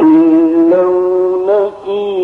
إنه لفي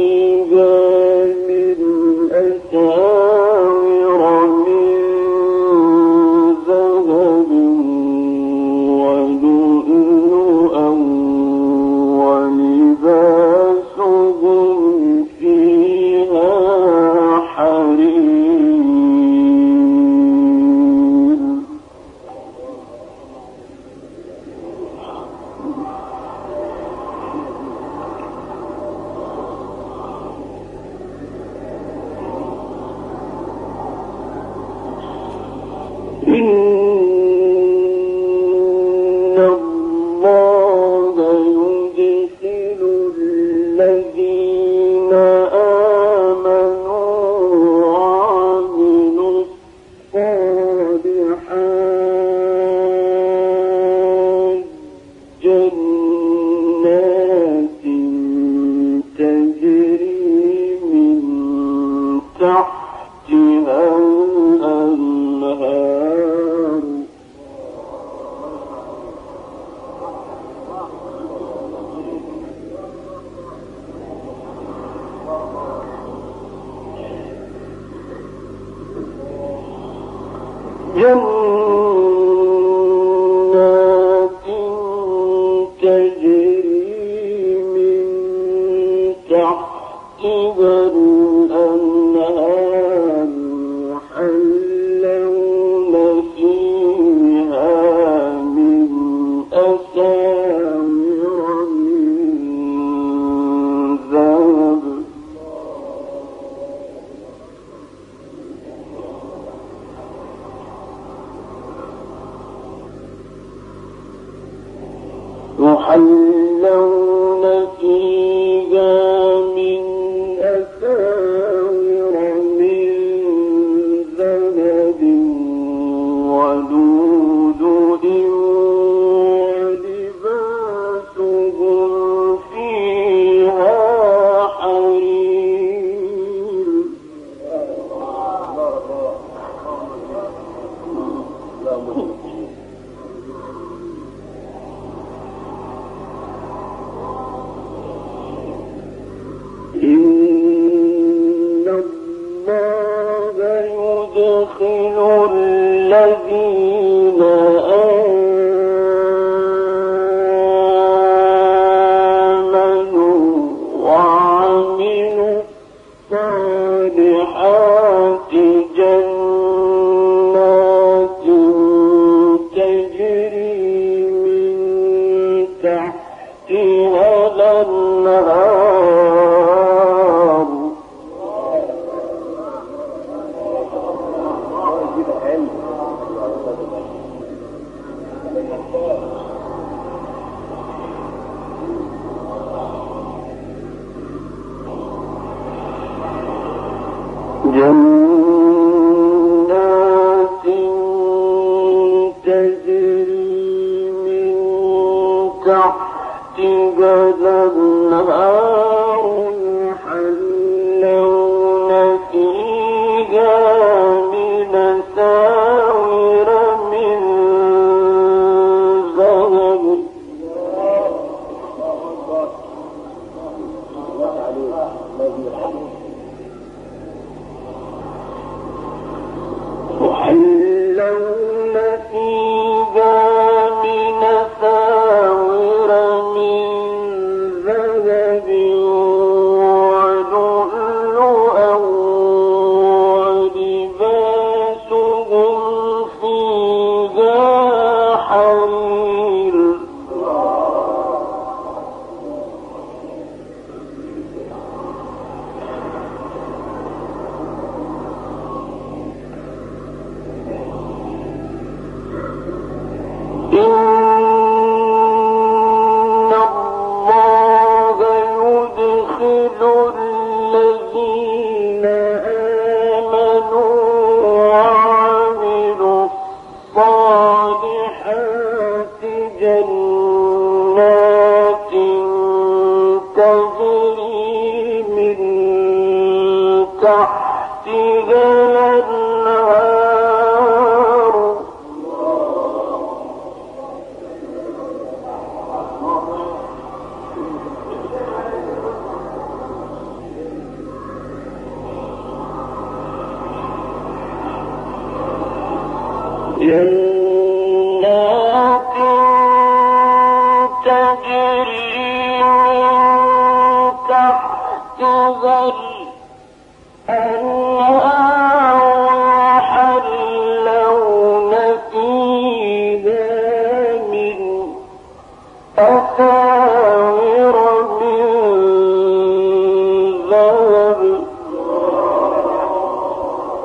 Oh. Oh.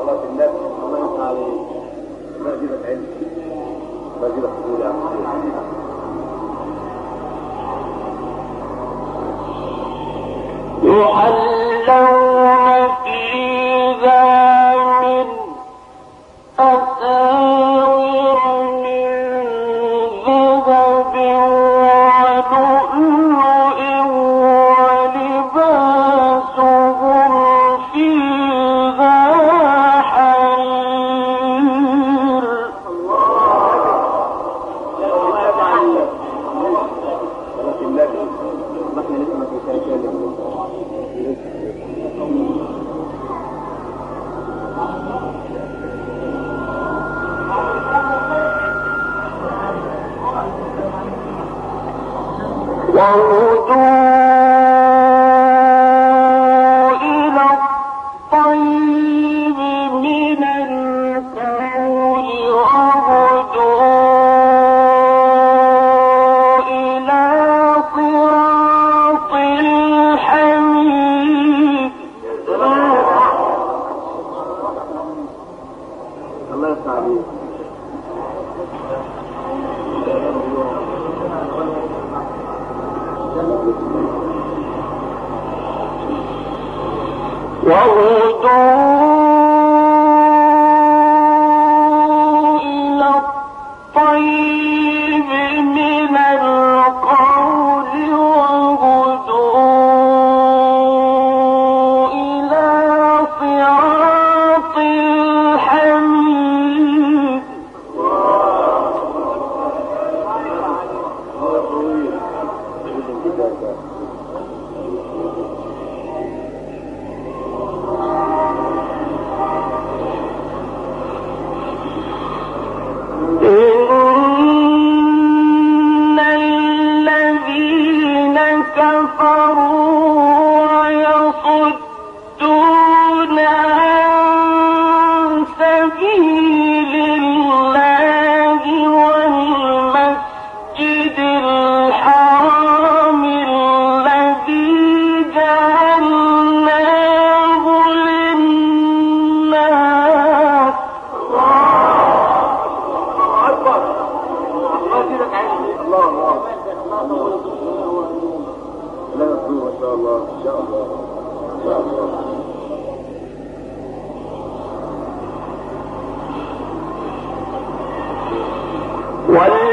صلاة النبي وما يقع عليه علم يحلون وغدوا What?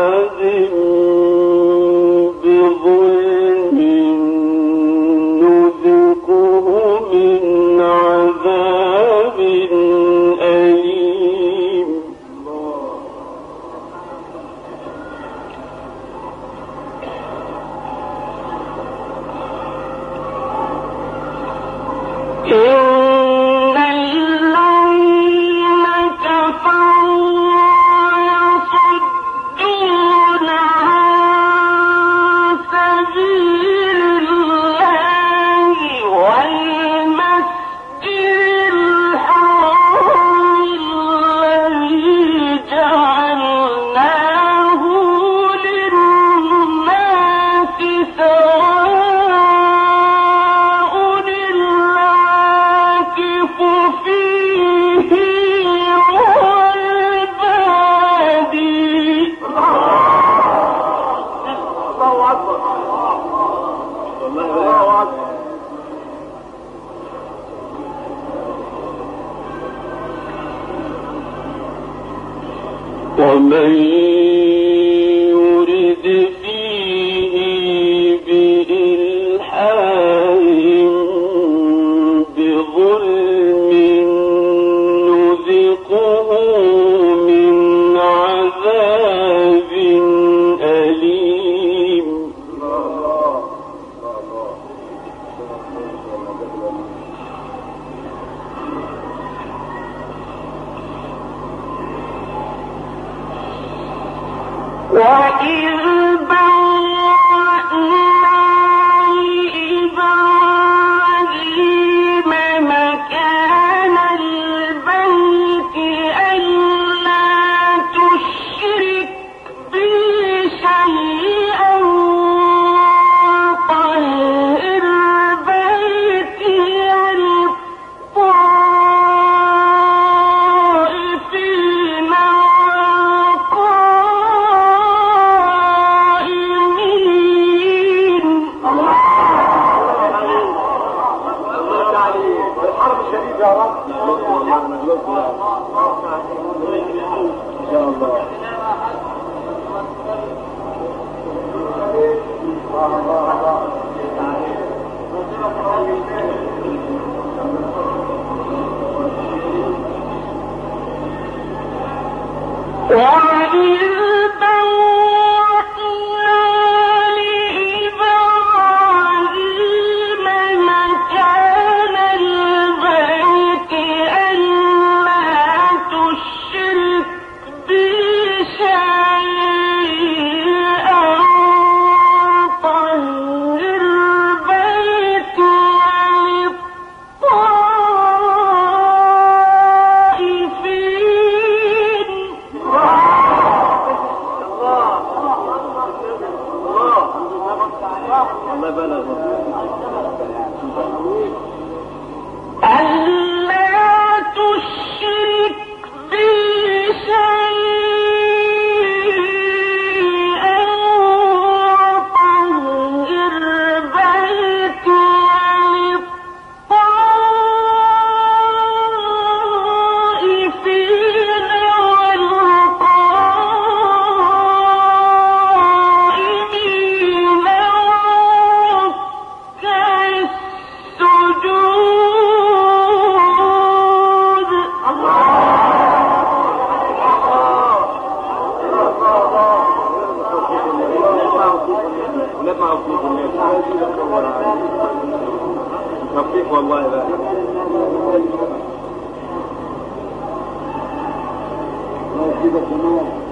那我记得不住了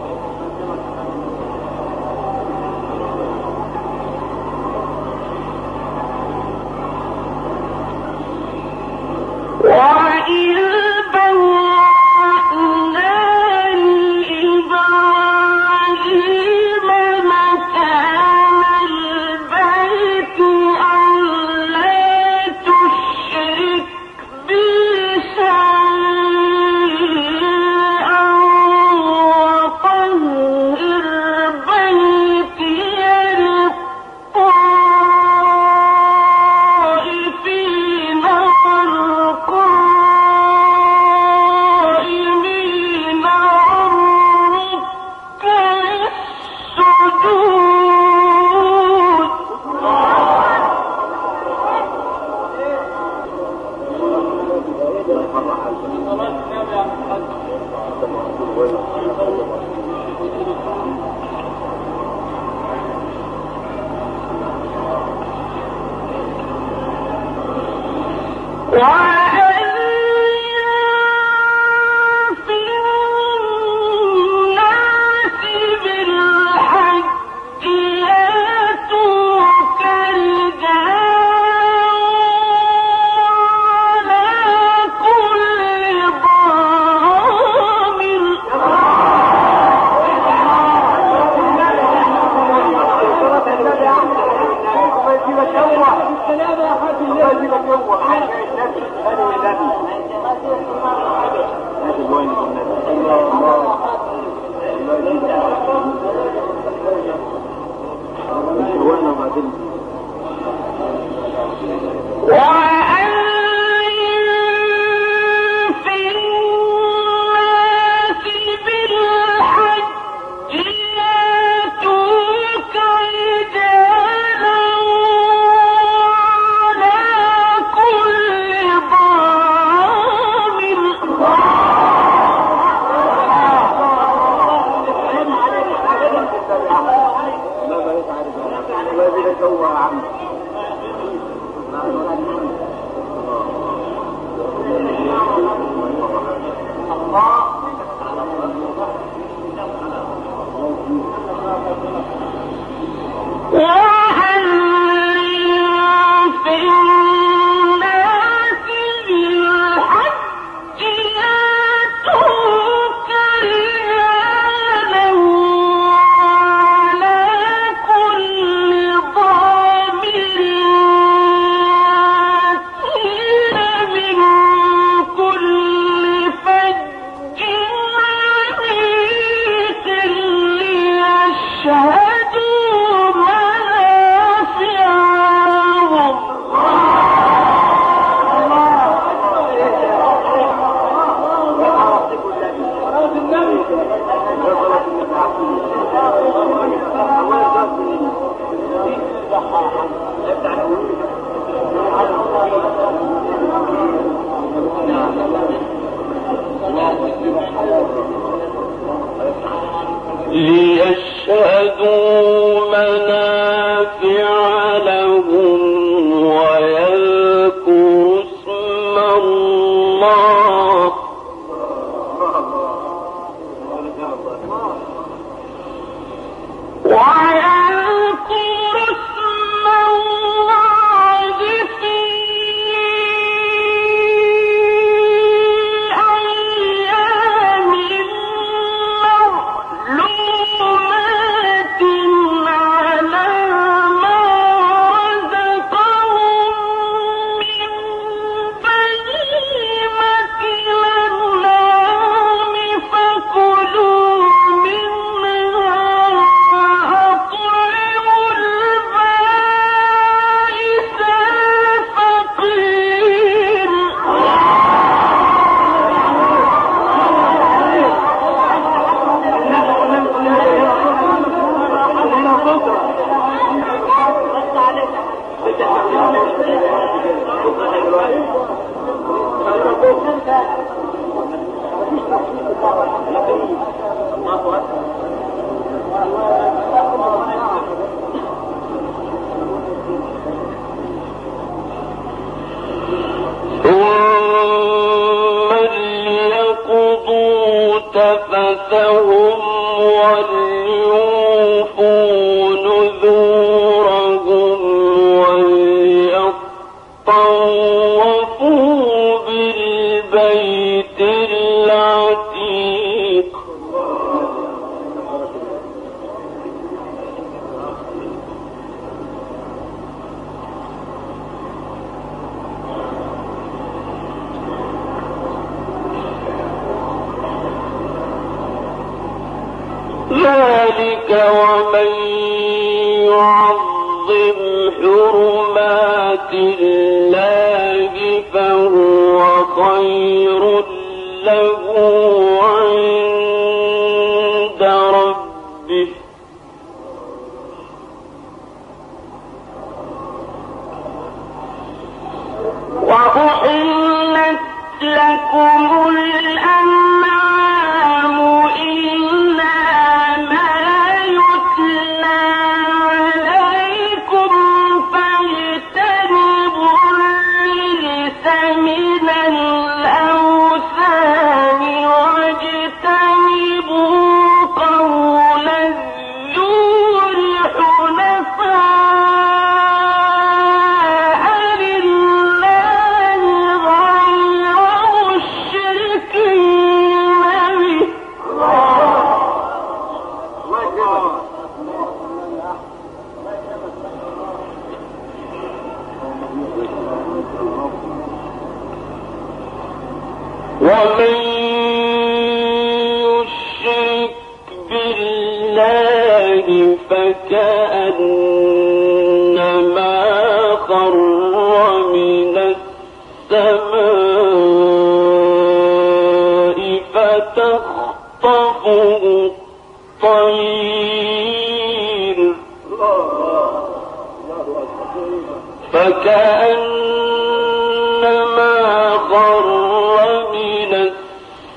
حرمات الله فتخطفه الطير. فكأنما خر من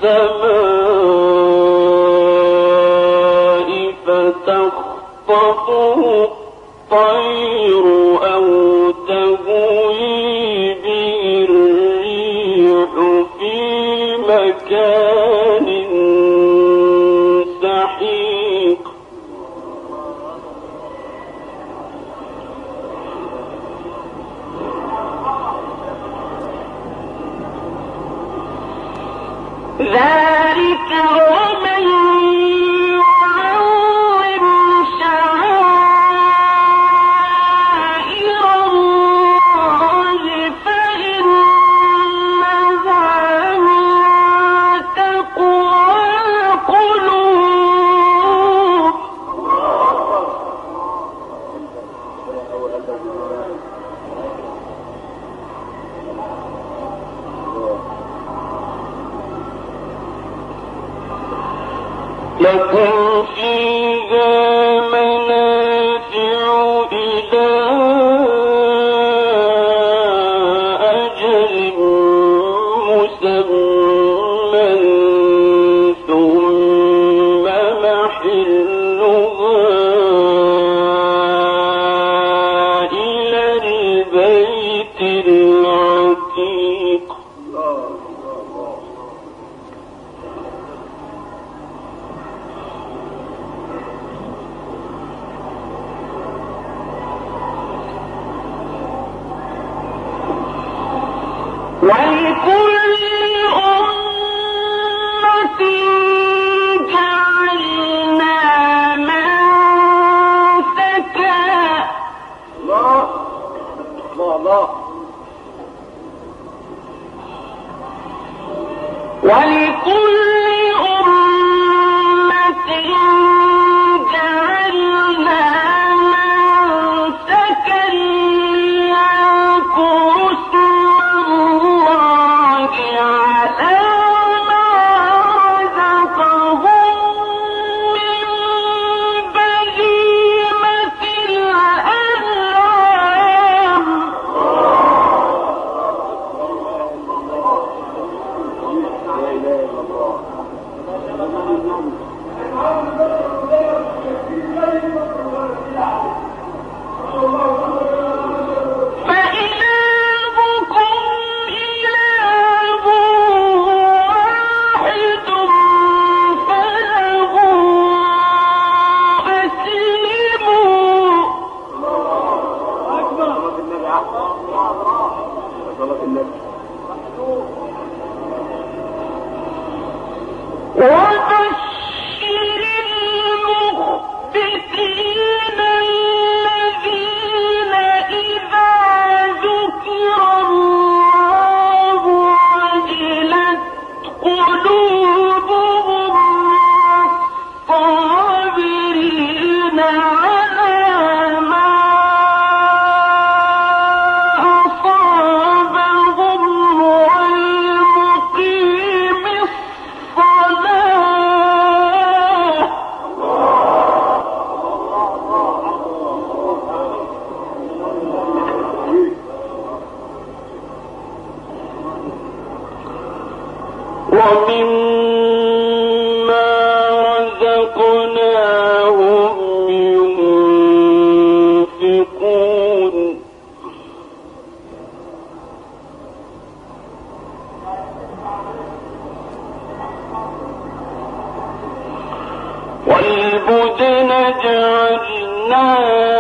السماء فتخطفه والبدن جعلناها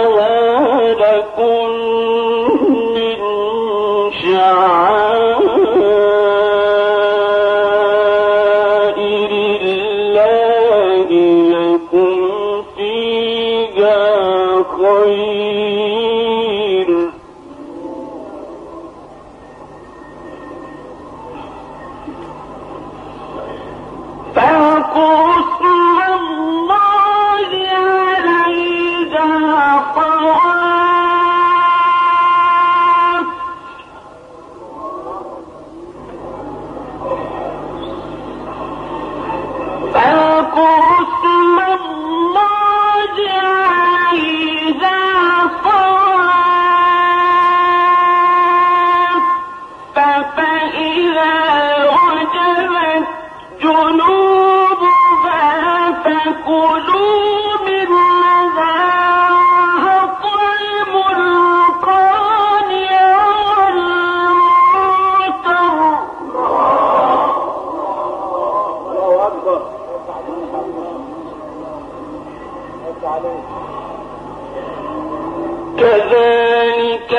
كذلك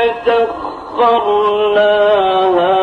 سخرناها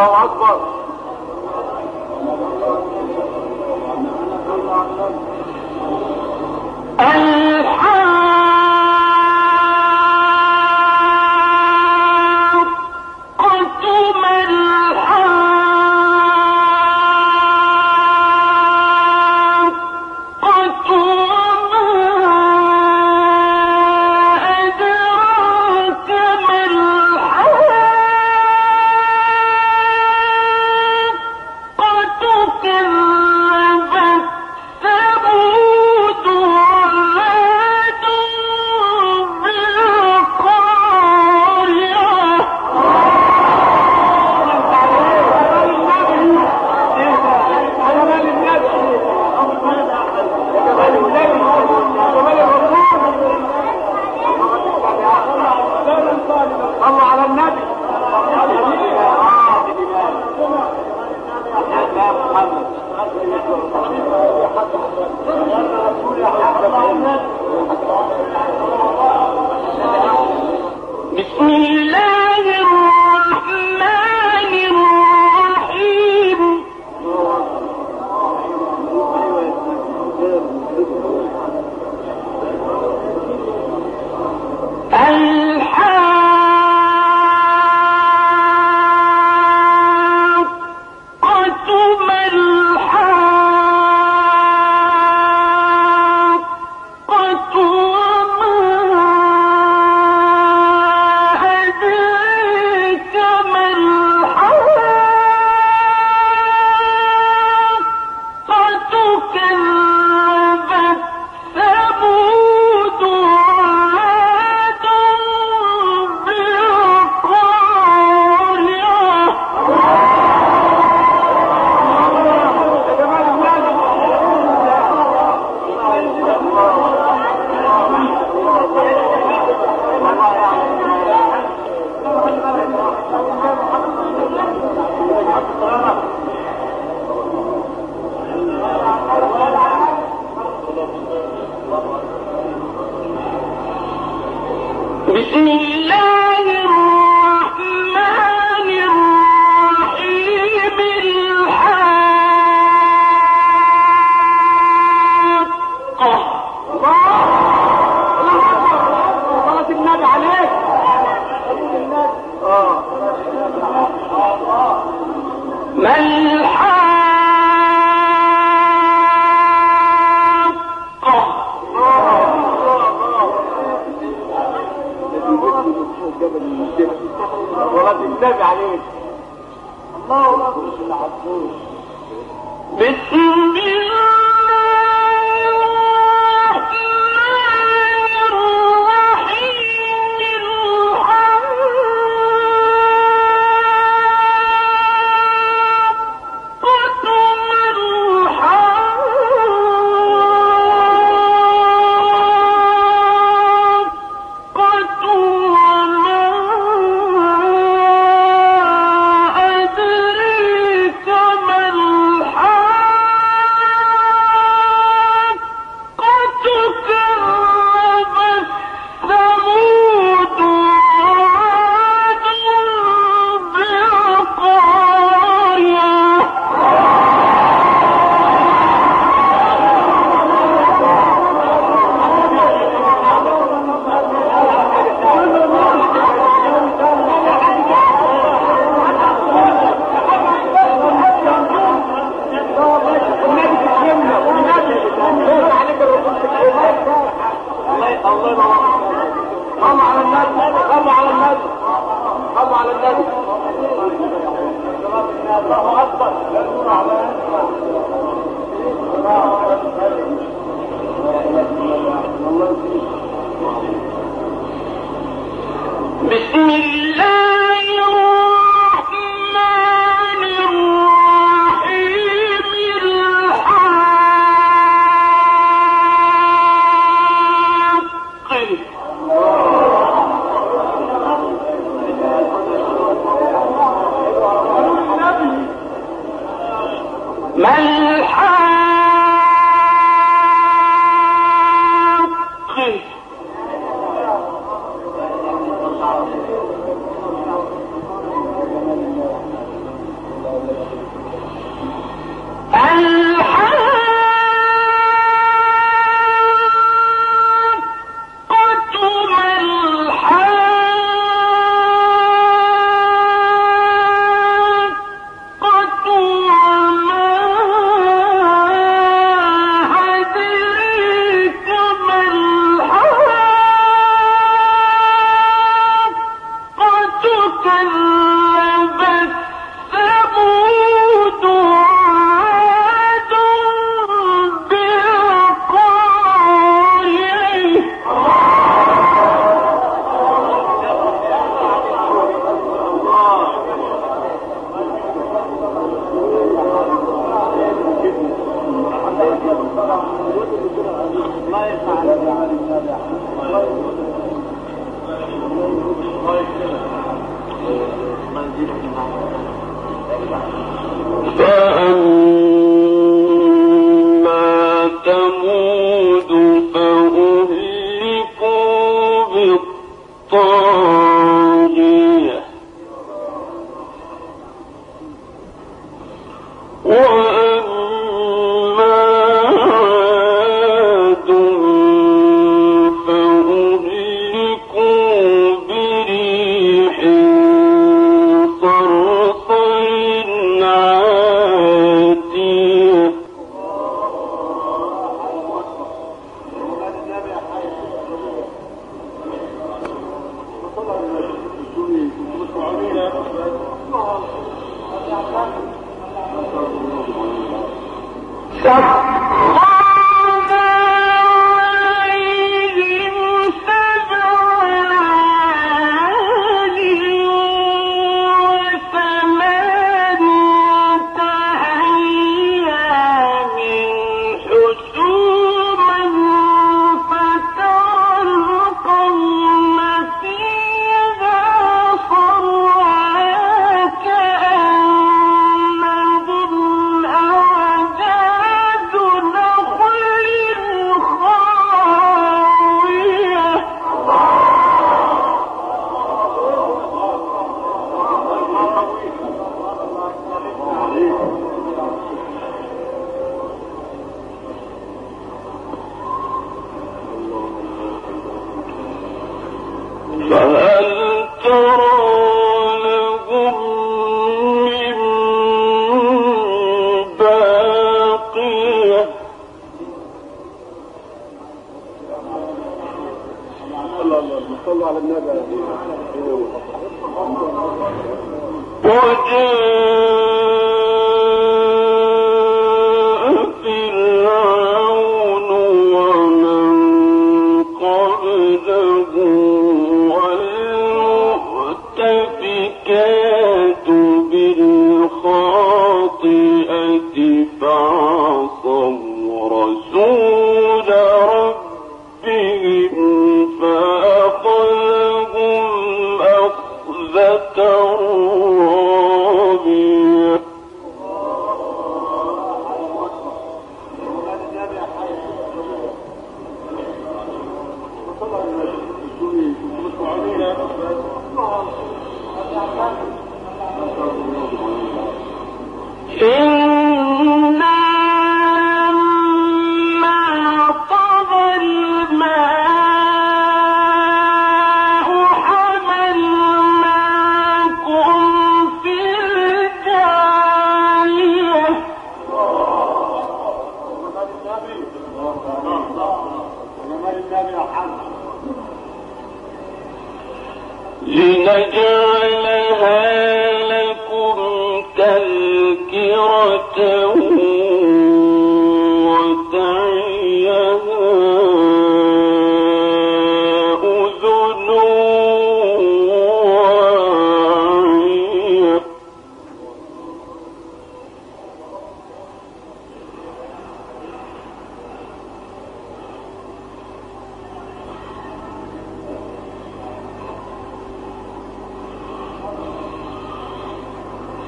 الله أكبر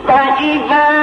فإذا